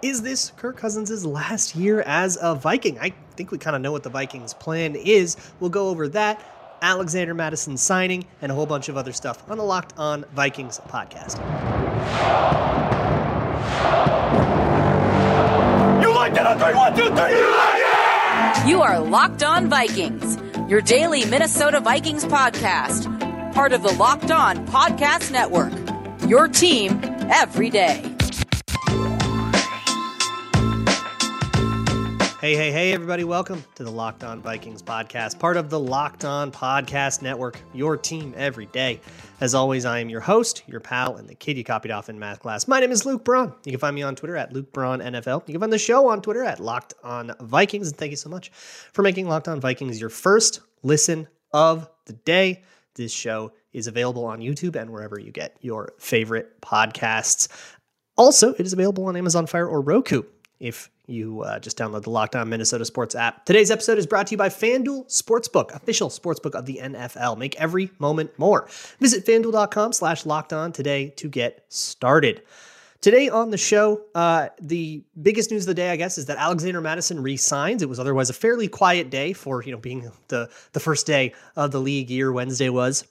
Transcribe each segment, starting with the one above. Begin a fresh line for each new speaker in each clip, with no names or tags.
Is this Kirk Cousins' last year as a Viking? I think we kind of know what the Vikings' plan is. We'll go over that, Alexander Mattison signing, and a whole bunch of other stuff on the Locked On Vikings podcast.
You like that on three? One, two, three. You like it?
You are Locked On Vikings, your daily Minnesota Vikings podcast, part of the Locked On Podcast Network. Your team every day.
Hey, hey, hey, everybody. Welcome to the Locked On Vikings podcast, part of the Locked On Podcast Network, your team every day. As always, I am your host, your pal, and the kid you copied off in math class. My name is Luke Braun. You can find me on Twitter at Luke Braun NFL. You can find the show on Twitter at Locked On Vikings. And thank you so much for making Locked On Vikings your first listen of the day. This show is available on YouTube and wherever you get your favorite podcasts. Also, it is available on Amazon Fire or Roku if you uh, just download the Locked On Minnesota Sports app. Today's episode is brought to you by FanDuel Sportsbook, official sportsbook of the NFL. Make every moment more. Visit fanduel.com slash locked on today to get started. Today on the show, uh, the biggest news of the day, I guess, is that Alexander Mattison re-signs. It was otherwise a fairly quiet day for you know being the the first day of the league year. Wednesday was,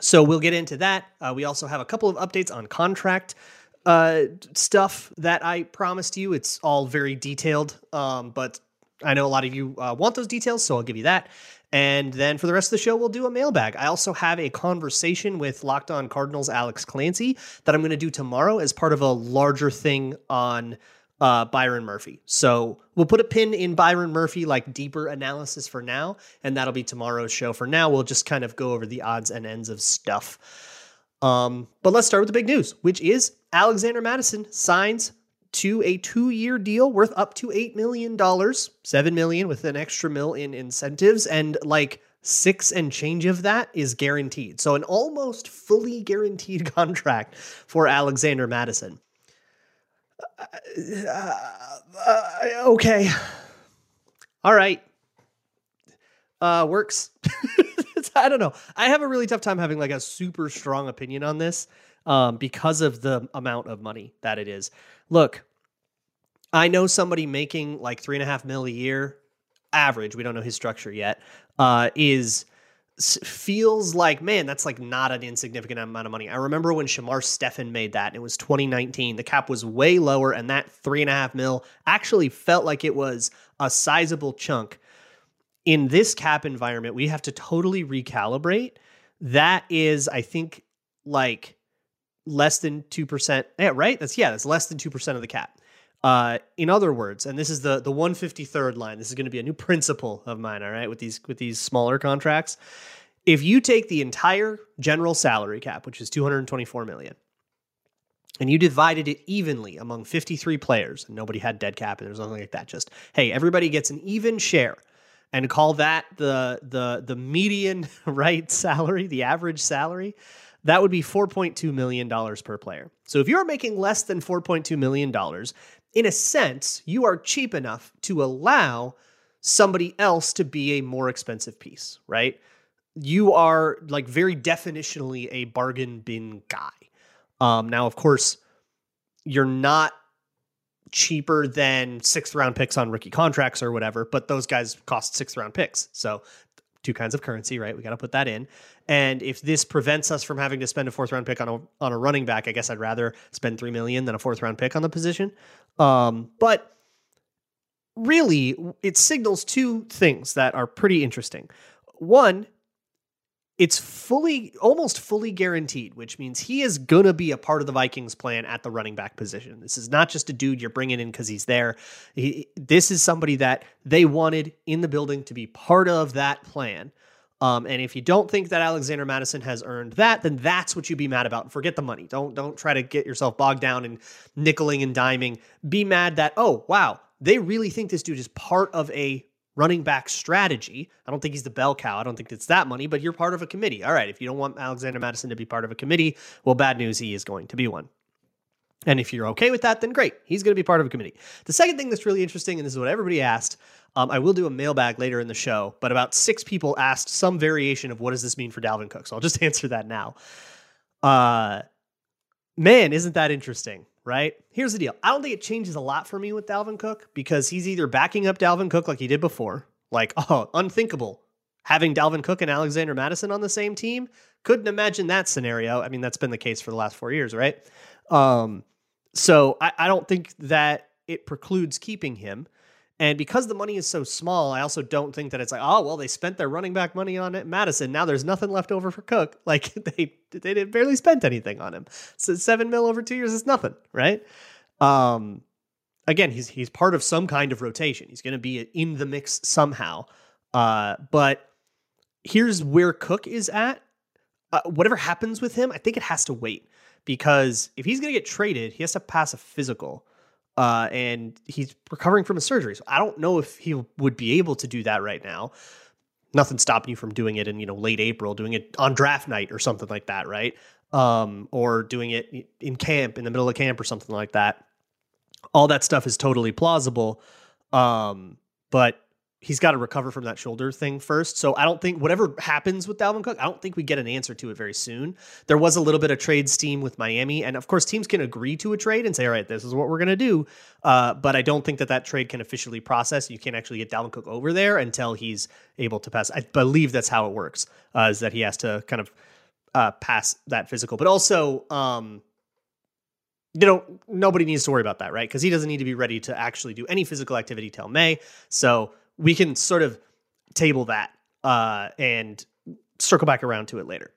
so we'll get into that. Uh, we also have a couple of updates on contract uh, stuff that I promised you. It's all very detailed, um, but I know a lot of you uh, want those details, so I'll give you that. And then for the rest of the show, we'll do a mailbag. I also have a conversation with Locked On Cardinals Alex Clancy that I'm going to do tomorrow as part of a larger thing on uh, Byron Murphy. So we'll put a pin in Byron Murphy, like deeper analysis for now, and that'll be tomorrow's show. For now, we'll just kind of go over the odds and ends of stuff. Um, but let's start with the big news, which is Alexander Mattison signs to a two-year deal worth up to eight million dollars, seven million with an extra mill in incentives, and like six and change of that is guaranteed. So an almost fully guaranteed contract for Alexander Mattison. Uh, uh, okay. All right. Uh, works. I don't know. I have a really tough time having like a super strong opinion on this um, because of the amount of money that it is. Look, I know somebody making like three and a half mil a year, average. We don't know his structure yet. Uh, is feels like man, that's like not an insignificant amount of money. I remember when Shamar Stephen made that. It was 2019. The cap was way lower, and that three and a half mil actually felt like it was a sizable chunk. In this cap environment, we have to totally recalibrate. That is, I think, like less than 2%. Yeah, right? That's yeah, that's less than 2% of the cap. Uh, in other words, and this is the the 153rd line. This is going to be a new principle of mine, all right, with these with these smaller contracts. If you take the entire general salary cap, which is 224 million, and you divided it evenly among 53 players, and nobody had dead cap, and there's nothing like that. Just hey, everybody gets an even share, and call that the the the median right salary, the average salary that would be $4.2 million per player. So if you're making less than $4.2 million, in a sense, you are cheap enough to allow somebody else to be a more expensive piece, right? You are like very definitionally a bargain bin guy. Um, now, of course, you're not cheaper than sixth round picks on rookie contracts or whatever, but those guys cost sixth round picks. So two kinds of currency, right? We got to put that in. And if this prevents us from having to spend a fourth round pick on a on a running back, I guess I'd rather spend three million than a fourth round pick on the position. Um, but really, it signals two things that are pretty interesting. One, it's fully almost fully guaranteed which means he is going to be a part of the vikings plan at the running back position. This is not just a dude you're bringing in because he's there. He, this is somebody that they wanted in the building to be part of that plan. Um, and if you don't think that alexander Mattison has earned that then that's what you be mad about. Forget the money. Don't don't try to get yourself bogged down in nickeling and diming. Be mad that oh wow they really think this dude is part of a running back strategy. I don't think he's the bell cow. I don't think it's that money, but you're part of a committee. All right, if you don't want Alexander Mattison to be part of a committee, well, bad news, he is going to be one. And if you're okay with that, then great. He's going to be part of a committee. The second thing that's really interesting, and this is what everybody asked, um, I will do a mailbag later in the show, but about six people asked some variation of what does this mean for Dalvin Cook. So I'll just answer that now. Uh, man, isn't that interesting? Right? Here's the deal. I don't think it changes a lot for me with Dalvin Cook because he's either backing up Dalvin Cook like he did before, like, oh, unthinkable having Dalvin Cook and Alexander Mattison on the same team. Couldn't imagine that scenario. I mean, that's been the case for the last four years, right? Um, so I, I don't think that it precludes keeping him. And because the money is so small, I also don't think that it's like, oh, well, they spent their running back money on it, Mattison. Now there's nothing left over for Cook. Like they they did barely spent anything on him. So seven mil over two years is nothing, right? Um, again, he's he's part of some kind of rotation. He's going to be in the mix somehow. Uh, but here's where Cook is at. Uh, whatever happens with him, I think it has to wait because if he's going to get traded, he has to pass a physical. Uh, and he's recovering from a surgery. So I don't know if he would be able to do that right now. Nothing stopping you from doing it in you know late April, doing it on draft night or something like that, right? Um, or doing it in camp in the middle of camp or something like that. All that stuff is totally plausible. Um, but he's got to recover from that shoulder thing first. So I don't think whatever happens with Dalvin Cook, I don't think we get an answer to it very soon. There was a little bit of trade steam with Miami, and of course teams can agree to a trade and say, "All right, this is what we're going to do." Uh, but I don't think that that trade can officially process. You can't actually get Dalvin Cook over there until he's able to pass. I believe that's how it works. Uh, is that he has to kind of uh, pass that physical, but also. Um, you know, nobody needs to worry about that, right? Because he doesn't need to be ready to actually do any physical activity till May. So we can sort of table that uh, and circle back around to it later.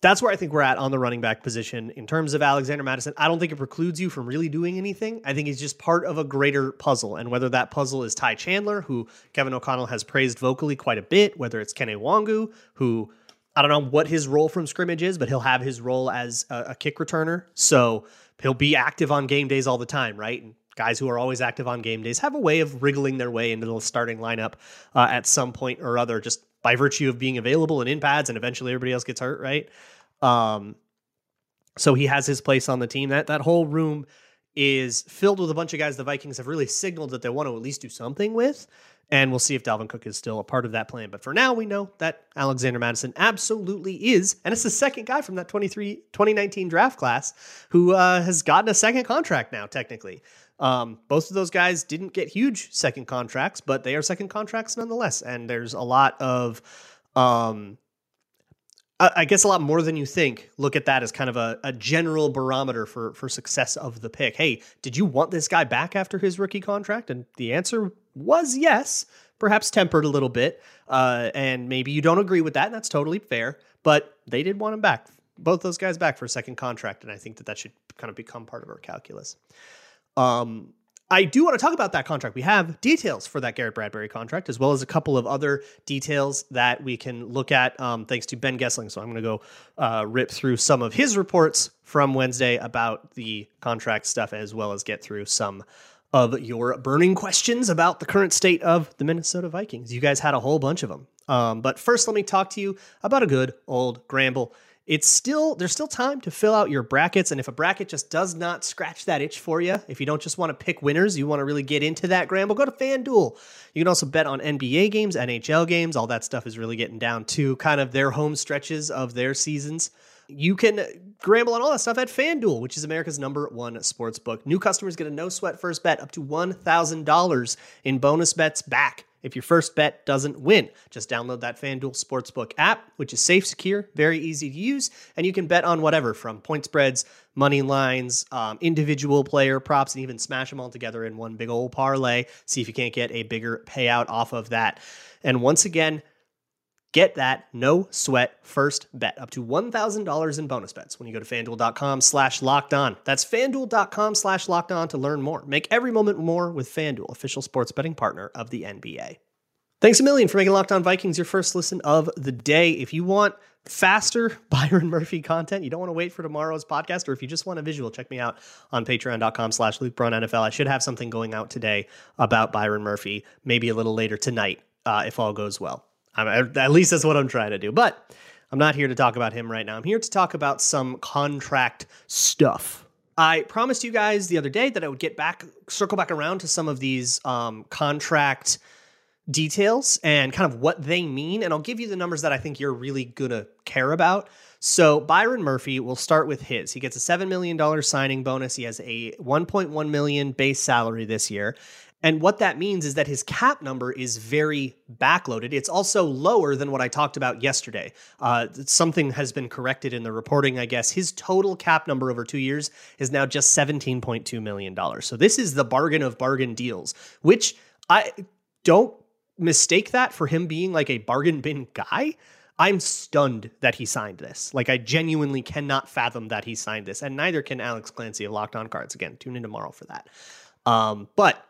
That's where I think we're at on the running back position in terms of Alexander Mattison. I don't think it precludes you from really doing anything. I think he's just part of a greater puzzle. And whether that puzzle is Ty Chandler, who Kevin O'Connell has praised vocally quite a bit, whether it's Kene Nwangwu, who I don't know what his role from scrimmage is, but he'll have his role as a, a kick returner. So he'll be active on game days all the time, right? And guys who are always active on game days have a way of wriggling their way into the starting lineup uh, at some point or other, just by virtue of being available and in pads, and eventually everybody else gets hurt, right? Um, so he has his place on the team. That that whole room is filled with a bunch of guys the Vikings have really signaled that they want to at least do something with. And we'll see if Dalvin Cook is still a part of that plan. But for now, we know that Alexander Mattison absolutely is. And it's the second guy from that 23, 2019 draft class who uh, has gotten a second contract now, technically. Um, both of those guys didn't get huge second contracts, but they are second contracts nonetheless. And there's a lot of, um, I guess a lot more than you think. Look at that as kind of a, a general barometer for for success of the pick. Hey, did you want this guy back after his rookie contract? And the answer was yes, perhaps tempered a little bit. Uh, and maybe you don't agree with that, and that's totally fair. But they did want him back, both those guys back for a second contract, and I think that that should kind of become part of our calculus. Um, I do want to talk about that contract. We have details for that Garrett Bradbury contract, as well as a couple of other details that we can look at, um, thanks to Ben Goessling. So I'm going to go uh, rip through some of his reports from Wednesday about the contract stuff, as well as get through some of your burning questions about the current state of the Minnesota Vikings. You guys had a whole bunch of them. Um, but first, let me talk to you about a good old Gramble it's still there's still time to fill out your brackets and if a bracket just does not scratch that itch for you if you don't just want to pick winners you want to really get into that gramble go to fanduel. You can also bet on nba games nhl games all that stuff is really getting down to kind of their home stretches of their seasons. You can gramble on all that stuff at FanDuel, which is America's number one sports book. New customers get a no sweat first bet up to $1,000 in bonus bets back if your first bet doesn't win. Just download that FanDuel Sportsbook app, which is safe, secure, very easy to use, and you can bet on whatever from point spreads, money lines, um, individual player props, and even smash them all together in one big old parlay. See if you can't get a bigger payout off of that. And once again, Get that no sweat first bet up to $1,000 in bonus bets when you go to fanduel.com slash locked on. That's fanduel.com slash locked on to learn more. Make every moment more with Fanduel, official sports betting partner of the NBA. Thanks a million for making Locked On Vikings your first listen of the day. If you want faster Byron Murphy content, you don't want to wait for tomorrow's podcast, or if you just want a visual, check me out on patreon.com slash Luke Braun NFL. I should have something going out today about Byron Murphy, maybe a little later tonight, uh, if all goes well. I'm, at least that's what I'm trying to do. But I'm not here to talk about him right now. I'm here to talk about some contract stuff. I promised you guys the other day that I would get back, circle back around to some of these um, contract details and kind of what they mean. And I'll give you the numbers that I think you're really going to care about. So Byron Murphy, we'll start with his. He gets a $7 million signing bonus. He has a 1.1 million base salary this year. And what that means is that his cap number is very backloaded. It's also lower than what I talked about yesterday. Uh, something has been corrected in the reporting, I guess. His total cap number over two years is now just $17.2 million. So this is the bargain of bargain deals, which I don't mistake that for him being like a bargain bin guy. I'm stunned that he signed this. Like, I genuinely cannot fathom that he signed this, and neither can Alex Clancy of Locked On Cards. Again, tune in tomorrow for that. Um, but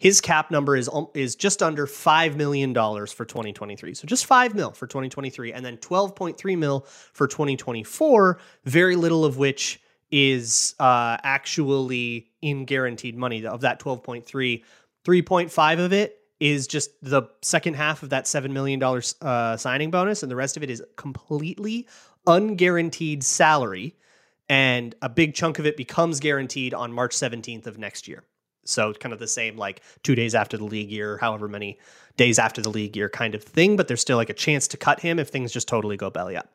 his cap number is is just under five million dollars for 2023. So just five mil for 2023, and then 12.3 mil for 2024. Very little of which is uh, actually in guaranteed money. Of that 12.3, 3.5 of it is just the second half of that $7 million uh, signing bonus, and the rest of it is completely unguaranteed salary. And a big chunk of it becomes guaranteed on March 17th of next year. So kind of the same like two days after the league year, however many days after the league year kind of thing, but there's still like a chance to cut him if things just totally go belly up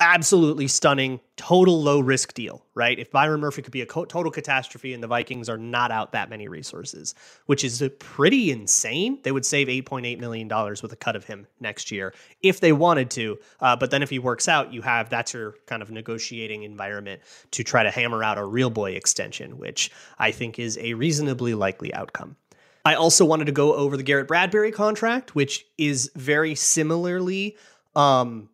absolutely stunning, total low risk deal, right? If Byron Murphy could be a total catastrophe and the Vikings are not out that many resources, which is pretty insane, they would save $8.8 million with a cut of him next year if they wanted to. Uh, but then if he works out, you have that's your kind of negotiating environment to try to hammer out a real boy extension, which I think is a reasonably likely outcome. I also wanted to go over the Garrett Bradbury contract, which is very similarly. Um,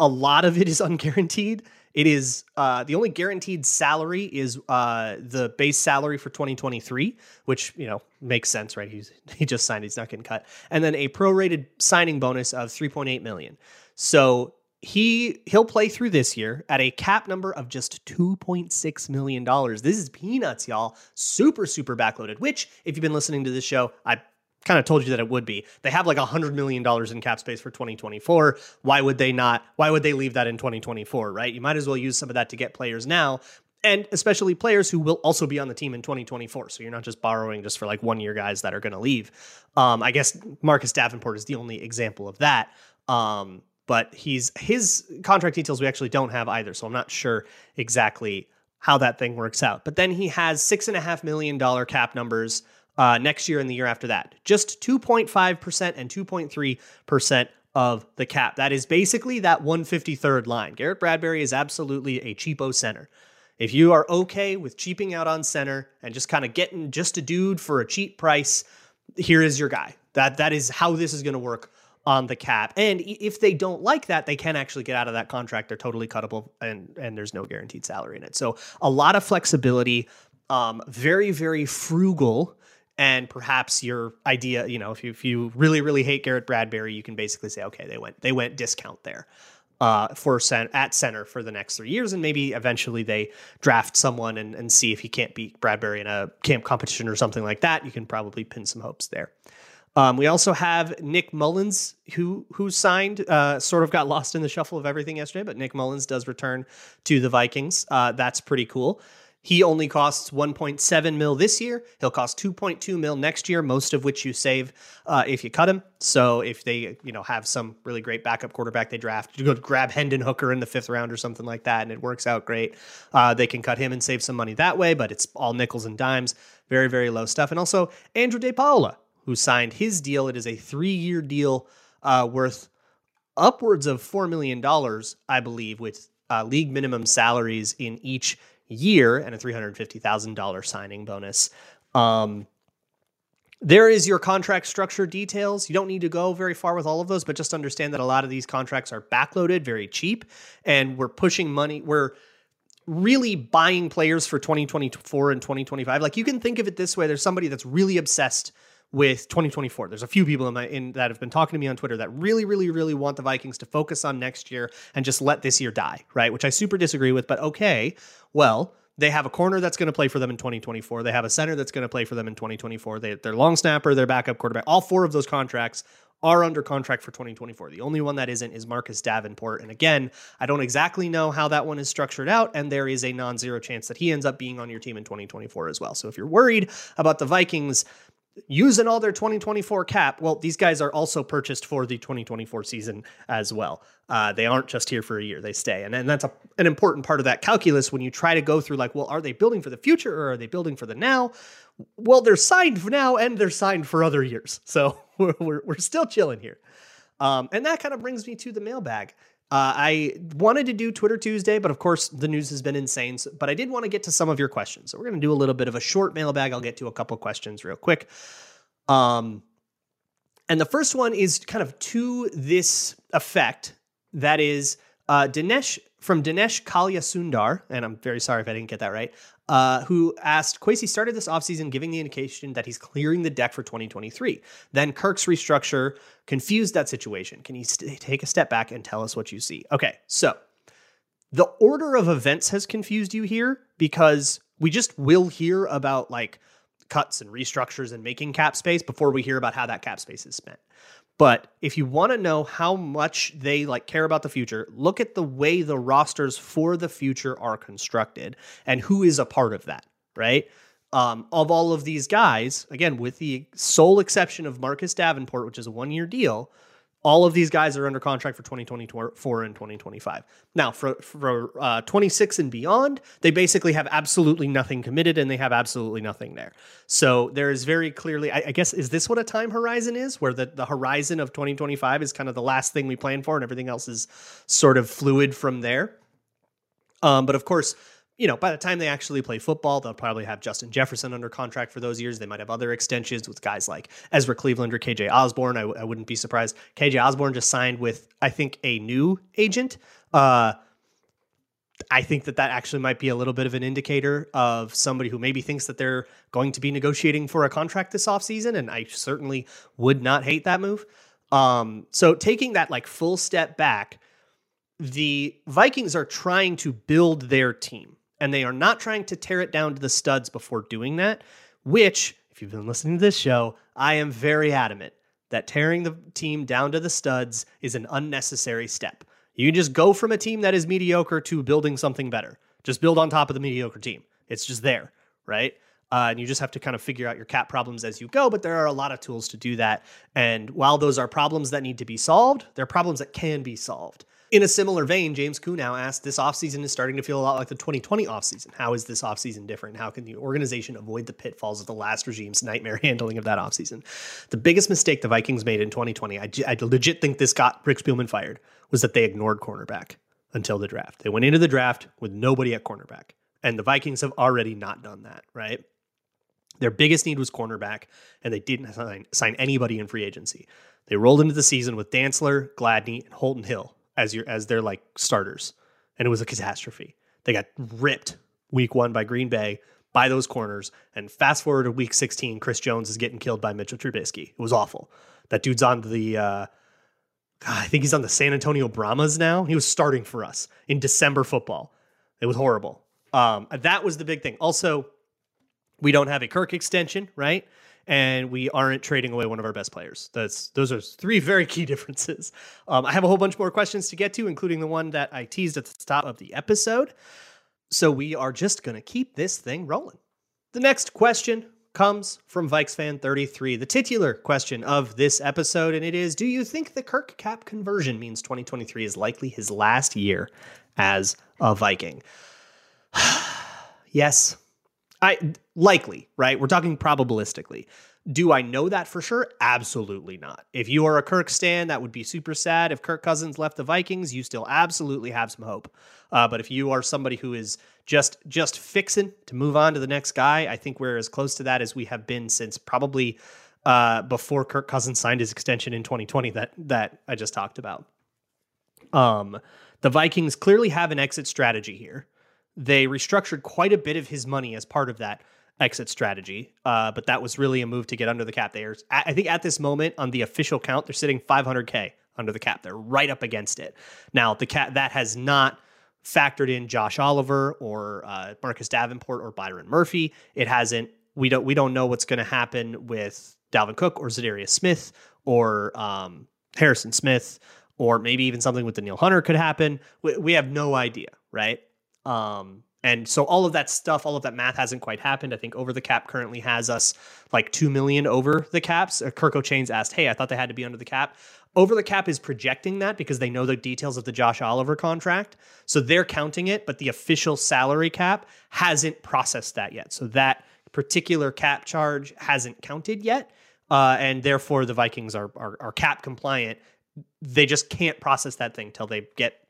a lot of it is unguaranteed. It is uh, the only guaranteed salary is uh, the base salary for 2023, which you know makes sense, right? He's he just signed; he's not getting cut, and then a prorated signing bonus of 3.8 million. So he he'll play through this year at a cap number of just 2.6 million dollars. This is peanuts, y'all. Super super backloaded. Which, if you've been listening to this show, I kind of told you that it would be. They have like a hundred million dollars in cap space for 2024. Why would they not? Why would they leave that in 2024? Right? You might as well use some of that to get players now, and especially players who will also be on the team in 2024. So you're not just borrowing just for like one year guys that are going to leave. Um, I guess Marcus Davenport is the only example of that. Um, but he's his contract details we actually don't have either, so I'm not sure exactly how that thing works out. But then he has six and a half million dollar cap numbers uh, next year and the year after that. Just 2.5% and 2.3% of the cap. That is basically that 153rd line. Garrett Bradbury is absolutely a cheapo center. If you are okay with cheaping out on center and just kind of getting just a dude for a cheap price, here is your guy. That that is how this is going to work on the cap. And if they don't like that, they can actually get out of that contract. They're totally cuttable and and there's no guaranteed salary in it. So a lot of flexibility, um, very very frugal and perhaps your idea, you know, if you, if you really really hate Garrett Bradbury, you can basically say, okay, they went they went discount there uh, for cent- at center for the next three years, and maybe eventually they draft someone and, and see if he can't beat Bradbury in a camp competition or something like that. You can probably pin some hopes there. Um, we also have Nick Mullens, who who signed, uh, sort of got lost in the shuffle of everything yesterday, but Nick Mullens does return to the Vikings. Uh, that's pretty cool. He only costs 1.7 mil this year. He'll cost 2.2 mil next year, most of which you save uh, if you cut him. So if they, you know, have some really great backup quarterback they draft, you go grab Hendon Hooker in the fifth round or something like that, and it works out great. Uh, they can cut him and save some money that way, but it's all nickels and dimes, very very low stuff. And also Andrew DePaola, who signed his deal. It is a three-year deal uh, worth upwards of four million dollars, I believe, with uh, league minimum salaries in each year and a $350,000 signing bonus. Um, there is your contract structure details. You don't need to go very far with all of those, but just understand that a lot of these contracts are backloaded, very cheap, and we're pushing money. We're really buying players for 2024 and 2025. Like you can think of it this way there's somebody that's really obsessed with 2024. There's a few people in my in that have been talking to me on Twitter that really, really, really want the Vikings to focus on next year and just let this year die, right? Which I super disagree with, but okay. Well, they have a corner that's going to play for them in 2024. They have a center that's going to play for them in 2024. They, their long snapper, their backup quarterback, all four of those contracts are under contract for 2024. The only one that isn't is Marcus Davenport. And again, I don't exactly know how that one is structured out. And there is a non zero chance that he ends up being on your team in 2024 as well. So if you're worried about the Vikings using all their 2024 cap. Well, these guys are also purchased for the 2024 season as well. Uh, they aren't just here for a year; they stay, and and that's a, an important part of that calculus when you try to go through like, well, are they building for the future or are they building for the now? Well, they're signed for now and they're signed for other years, so we're we're, we're still chilling here. Um, and that kind of brings me to the mailbag. Uh, I wanted to do Twitter Tuesday, but of course the news has been insane. So, but I did want to get to some of your questions. So we're going to do a little bit of a short mailbag. I'll get to a couple questions real quick. Um, and the first one is kind of to this effect. That is uh, Dinesh from Dinesh Kalya Sundar, and I'm very sorry if I didn't get that right, uh, who asked Kwesi started this offseason giving the indication that he's clearing the deck for 2023. Then Kirk's restructure confused that situation. Can you st- take a step back and tell us what you see? Okay, so the order of events has confused you here because we just will hear about like cuts and restructures and making cap space before we hear about how that cap space is spent. But if you want to know how much they like care about the future, look at the way the rosters for the future are constructed and who is a part of that, right? Um, of all of these guys, again, with the sole exception of Marcus Davenport, which is a one year deal, all of these guys are under contract for 2024 and 2025. Now, for for uh, 26 and beyond, they basically have absolutely nothing committed, and they have absolutely nothing there. So there is very clearly, I, I, guess, is this what a time horizon is, where the the horizon of 2025 is kind of the last thing we plan for, and everything else is sort of fluid from there. Um, but of course, you know, by the time they actually play football, they'll probably have Justin Jefferson under contract for those years. They might have other extensions with guys like Ezra Cleveland or KJ Osborn. I, wouldn't be surprised. KJ Osborn just signed with, I think, a new agent. Uh, I think that that actually might be a little bit of an indicator of somebody who maybe thinks that they're going to be negotiating for a contract this offseason. And I certainly would not hate that move. Um, so taking that like full step back, the Vikings are trying to build their team and they are not trying to tear it down to the studs before doing that, which, if you've been listening to this show, I am very adamant that tearing the team down to the studs is an unnecessary step. You can just go from a team that is mediocre to building something better. Just build on top of the mediocre team. It's just there, right? Uh, and you just have to kind of figure out your cap problems as you go. But there are a lot of tools to do that. And while those are problems that need to be solved, they're problems that can be solved. In a similar vein, James Kunow asked, This offseason is starting to feel a lot like the 2020 offseason. How is this offseason different? How can the organization avoid the pitfalls of the last regime's nightmare handling of that offseason? The biggest mistake the Vikings made in 2020, I, I legit think this got Rick Spielman fired, was that they ignored cornerback until the draft. They went into the draft with nobody at cornerback. And the Vikings have already not done that, right? Their biggest need was cornerback, and they didn't sign, sign anybody in free agency. They rolled into the season with Dantzler, Gladney, and Holton Hill as your as their like starters, and it was a catastrophe. They got ripped week one by Green Bay by those corners, and fast forward to week 16, Chris Jones is getting killed by Mitchell Trubisky. It was awful. That dude's on the. Uh, I think he's on the San Antonio Brahmas now. He was starting for us in December football. It was horrible. Um, that was the big thing. Also, we don't have a Kirk extension, right? And we aren't trading away one of our best players. That's those are three very key differences. Um, I have a whole bunch more questions to get to, including the one that I teased at the top of the episode. So we are just going to keep this thing rolling. The next question comes from Vikes fan 33, the titular question of this episode, and it is: Do you think the Kirk cap conversion means 2023 is likely his last year as a Viking? yes, I likely, right? We're talking probabilistically. Do I know that for sure? Absolutely not. If you are a Kirk stan, that would be super sad. If Kirk Cousins left the Vikings, you still absolutely have some hope. Uh, but if you are somebody who is just just fixing to move on to the next guy, I think we're as close to that as we have been since probably uh, before Kirk Cousins signed his extension in 2020 that that I just talked about. Um, the Vikings clearly have an exit strategy here. They restructured quite a bit of his money as part of that exit strategy, uh, but that was really a move to get under the cap. They are, I think, at this moment on the official count, they're sitting 500k under the cap. They're right up against it. Now, the cap that has not factored in Josh Oliver or uh, Marcus Davenport or Byron Murphy. It hasn't. We don't. We don't know what's going to happen with Dalvin Cook or Za'Darius Smith or um, Harrison Smith or maybe even something with Danielle Hunter could happen. We, we have no idea, right? Um, And so all of that stuff, all of that math hasn't quite happened. I think over the cap currently has us like 2 million over the caps. Uh, Kirk O'Chains asked, "Hey, I thought they had to be under the cap." Over the cap is projecting that because they know the details of the Josh Oliver contract. So they're counting it, but the official salary cap hasn't processed that yet. So that particular cap charge hasn't counted yet. Uh, and therefore the Vikings are, are, are cap compliant. They just can't process that thing till they get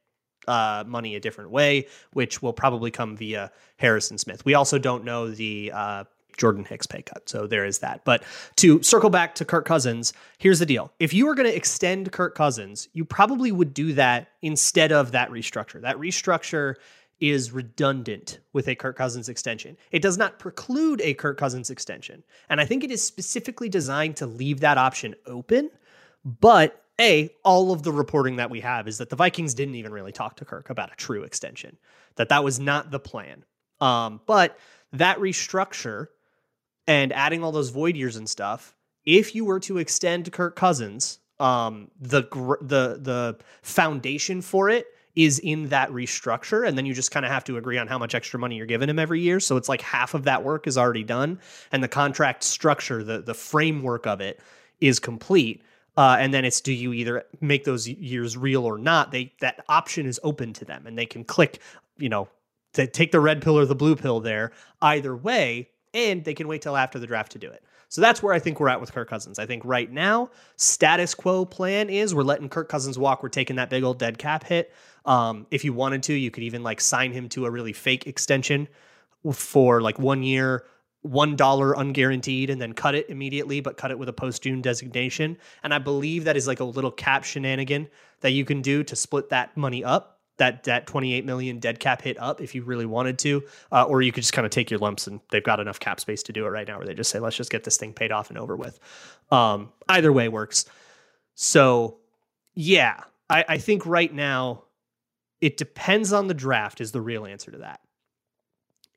uh, money a different way, which will probably come via Harrison Smith. We also don't know the uh, Jordan Hicks pay cut. So there is that. But to circle back to Kirk Cousins, here's the deal. If you were going to extend Kirk Cousins, you probably would do that instead of that restructure. That restructure is redundant with a Kirk Cousins extension. It does not preclude a Kirk Cousins extension. And I think it is specifically designed to leave that option open. But A, all of the reporting that we have is that the Vikings didn't even really talk to Kirk about a true extension, that that was not the plan. Um, but that restructure and adding all those void years and stuff, if you were to extend Kirk Cousins, um, the the the foundation for it is in that restructure and then you just kind of have to agree on how much extra money you're giving him every year so it's like half of that work is already done and the contract structure the the framework of it is complete uh, and then it's do you either make those years real or not they that option is open to them and they can click you know to take the red pill or the blue pill there either way and they can wait till after the draft to do it so that's where I think we're at with Kirk Cousins. I think right now, status quo plan is we're letting Kirk Cousins walk. We're taking that big old dead cap hit. Um, if you wanted to, you could even like sign him to a really fake extension for like one year, one dollar unguaranteed, and then cut it immediately, but cut it with a post June designation. And I believe that is like a little cap shenanigan that you can do to split that money up that that 28 million dead cap hit up if you really wanted to uh, or you could just kind of take your lumps and they've got enough cap space to do it right now where they just say let's just get this thing paid off and over with um, either way works so yeah I, I think right now it depends on the draft, is the real answer to that.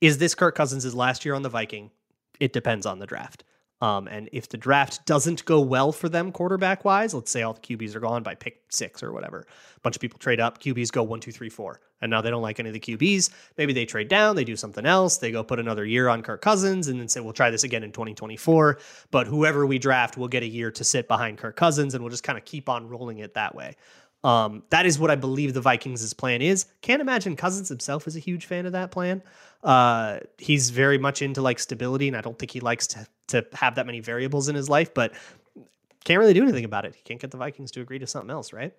Is this Kirk Cousins' last year on the Viking? It depends on the draft. Um, and if the draft doesn't go well for them quarterback wise, let's say all the QBs are gone by pick six or whatever, a bunch of people trade up, QBs go one, two, three, four, and now they don't like any of the QBs. Maybe they trade down, they do something else, they go put another year on Kirk Cousins, and then say we'll try this again in 2024. But whoever we draft will get a year to sit behind Kirk Cousins, and we'll just kind of keep on rolling it that way. Um, that is what I believe the Vikings' plan is. Can't imagine Cousins himself is a huge fan of that plan. Uh, he's very much into like stability, and I don't think he likes to to have that many variables in his life. But can't really do anything about it. He can't get the Vikings to agree to something else, right?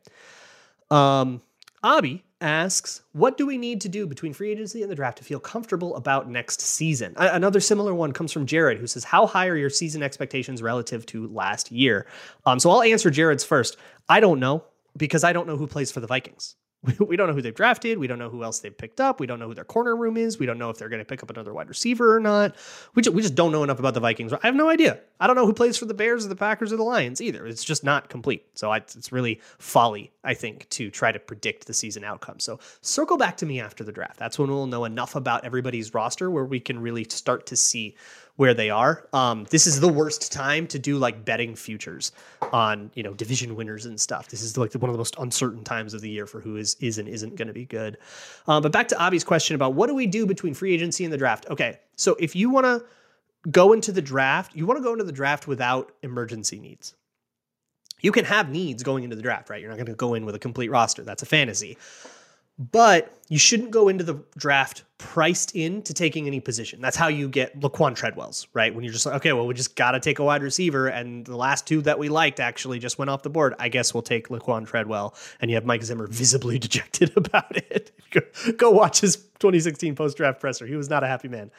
Um, Abby asks, "What do we need to do between free agency and the draft to feel comfortable about next season?" another similar one comes from Jared, who says, "How high are your season expectations relative to last year?" Um, so I'll answer Jared's first. I don't know because I don't know who plays for the Vikings. We don't know who they've drafted. We don't know who else they've picked up. We don't know who their corner room is. We don't know if they're going to pick up another wide receiver or not. We just, we just don't know enough about the Vikings. I have no idea. I don't know who plays for the Bears or the Packers or the Lions either. It's just not complete. So I, it's really folly, I think, to try to predict the season outcome. So circle back to me after the draft. That's when we'll know enough about everybody's roster where we can really start to see where they are. Um, this is the worst time to do like betting futures on you know division winners and stuff. This is like one of the most uncertain times of the year for who is is and isn't going to be good. Um, but back to Avi's question about what do we do between free agency and the draft? Okay, so if you want to go into the draft, you want to go into the draft without emergency needs. You can have needs going into the draft, right? You're not going to go in with a complete roster. That's a fantasy. But you shouldn't go into the draft priced in to taking any position. That's how you get Laquan Treadwells, right? When you're just like, okay, well, we just got to take a wide receiver, and the last two that we liked actually just went off the board. I guess we'll take Laquan Treadwell, and you have Mike Zimmer visibly dejected about it. go, go watch his 2016 post draft presser. He was not a happy man.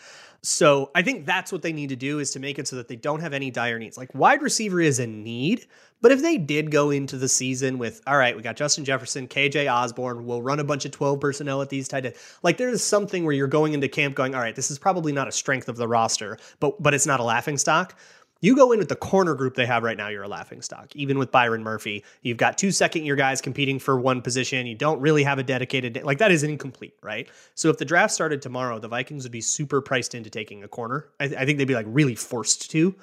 So I think that's what they need to do is to make it so that they don't have any dire needs. Like wide receiver is a need, but if they did go into the season with, all right, we got Justin Jefferson, KJ Osborn, we'll run a bunch of 12 personnel at these tight ends. Like there's something where you're going into camp going, all right, this is probably not a strength of the roster, but but it's not a laughing stock. You go in with the corner group they have right now, you're a laughing stock. Even with Byron Murphy, you've got two second year guys competing for one position. You don't really have a dedicated, like that is incomplete, right? So if the draft started tomorrow, the Vikings would be super priced into taking a corner. I, I think they'd be like really forced to.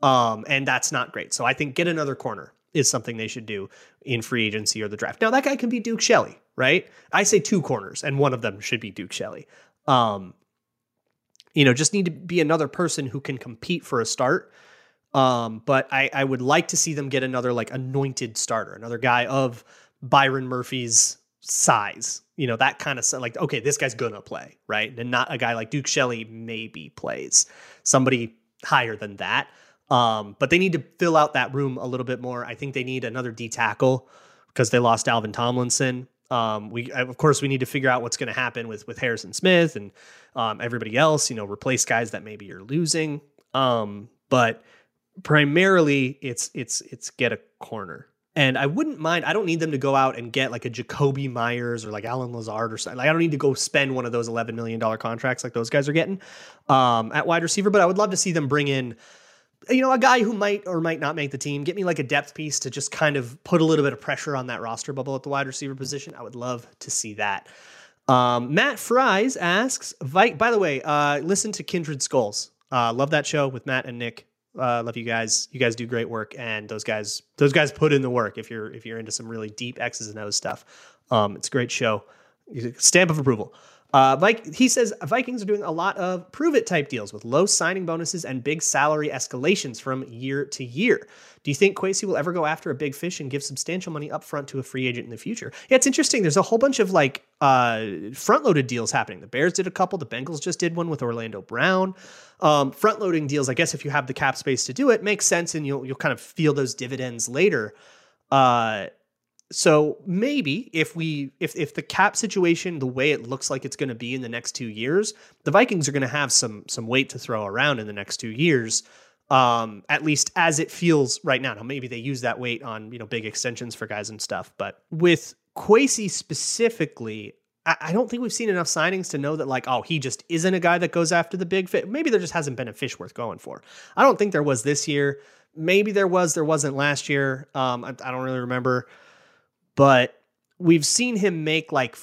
Um, and that's not great. So I think get another corner is something they should do in free agency or the draft. Now that guy can be Duke Shelley, right? I say two corners, and one of them should be Duke Shelley. Um, you know, just need to be another person who can compete for a start. Um, but I, I would like to see them get another like anointed starter, another guy of Byron Murphy's size, you know, that kind of like, okay, this guy's gonna play, right? And not a guy like Duke Shelley maybe plays somebody higher than that. Um, but they need to fill out that room a little bit more. I think they need another D tackle because they lost Dalvin Tomlinson. Um, we of course we need to figure out what's going to happen with with Harrison Smith and um, everybody else. You know, replace guys that maybe you're losing. Um, but primarily, it's it's it's get a corner. And I wouldn't mind. I don't need them to go out and get like a Jakobi Meyers or like Allen Lazard or something. Like I don't need to go spend one of those eleven million dollar contracts like those guys are getting um, at wide receiver. But I would love to see them bring in you know, a guy who might or might not make the team. Get me like a depth piece to just kind of put a little bit of pressure on that roster bubble at the wide receiver position. I would love to see that. Um, Matt Fries asks, by the way, uh, listen to Kindred Skulls. Uh, love that show with Matt and Nick. Uh, love you guys. You guys do great work, and those guys, those guys put in the work. If you're if you're into some really deep X's and O's stuff, um, it's a great show. Stamp of approval. Uh, Mike, he says Vikings are doing a lot of prove it type deals with low signing bonuses and big salary escalations from year to year. Do you think Kwesi will ever go after a big fish and give substantial money up front to a free agent in the future? Yeah, it's interesting. There's a whole bunch of like uh, front loaded deals happening. The Bears did a couple. The Bengals just did one with Orlando Brown. Um, front loading deals, I guess, if you have the cap space to do it, makes sense, and you'll you'll kind of feel those dividends later. Uh, so maybe if we if if the cap situation the way it looks like it's going to be in the next 2 years the Vikings are going to have some some weight to throw around in the next 2 years um at least as it feels right now. Now maybe they use that weight on you know big extensions for guys and stuff but with Kwesi specifically I, I don't think we've seen enough signings to know that like oh he just isn't a guy that goes after the big fit. Maybe there just hasn't been a fish worth going for. I don't think there was this year. Maybe there was there wasn't last year. Um I, I don't really remember but we've seen him make like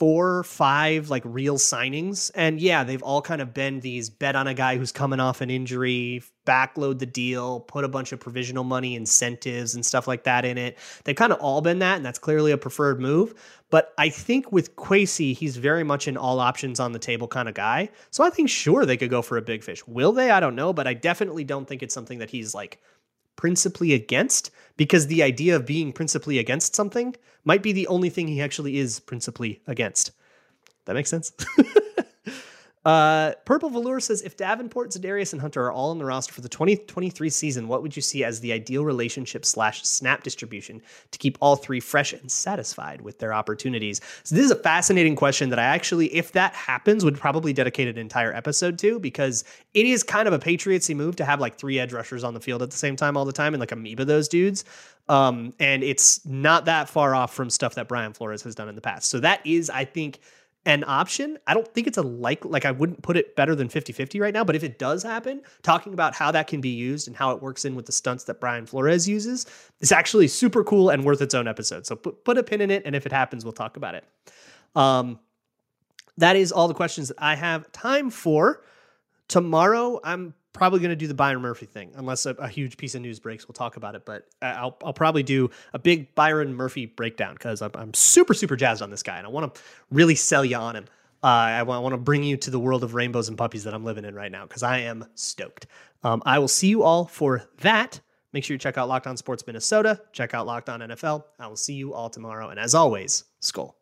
four, or five like real signings. And yeah, they've all kind of been these bet on a guy who's coming off an injury, backload the deal, put a bunch of provisional money incentives and stuff like that in it. They've kind of all been that, and that's clearly a preferred move. But I think with Kwesi, he's very much an all options on the table kind of guy. So I think sure they could go for a big fish. Will they? I don't know, but I definitely don't think it's something that he's like principally against because the idea of being principally against something might be the only thing he actually is principally against. That makes sense. Uh, Purple Velour says if Davenport, Za'Darius, and Hunter are all on the roster for the 2023 season, what would you see as the ideal relationship slash snap distribution to keep all three fresh and satisfied with their opportunities? So this is a fascinating question that I actually, if that happens, would probably dedicate an entire episode to because it is kind of a Patriotsy move to have like three edge rushers on the field at the same time all the time and like amoeba those dudes. Um, and it's not that far off from stuff that Brian Flores has done in the past. So that is, I think an option. I don't think it's a like like I wouldn't put it better than 50-50 right now, but if it does happen, talking about how that can be used and how it works in with the stunts that Brian Flores uses is actually super cool and worth its own episode. So put, put a pin in it and if it happens, we'll talk about it. Um that is all the questions that I have time for. Tomorrow, I'm probably going to do the Byron Murphy thing, unless a, a, huge piece of news breaks. We'll talk about it, but I'll, I'll probably do a big Byron Murphy breakdown because I'm, I'm, super, super jazzed on this guy and I want to really sell you on him. Uh, I, want, want to bring you to the world of rainbows and puppies that I'm living in right now because I am stoked. Um, I will see you all for that. Make sure you check out Locked On Sports Minnesota, check out Locked On NFL. I will see you all tomorrow. And as always, Skull.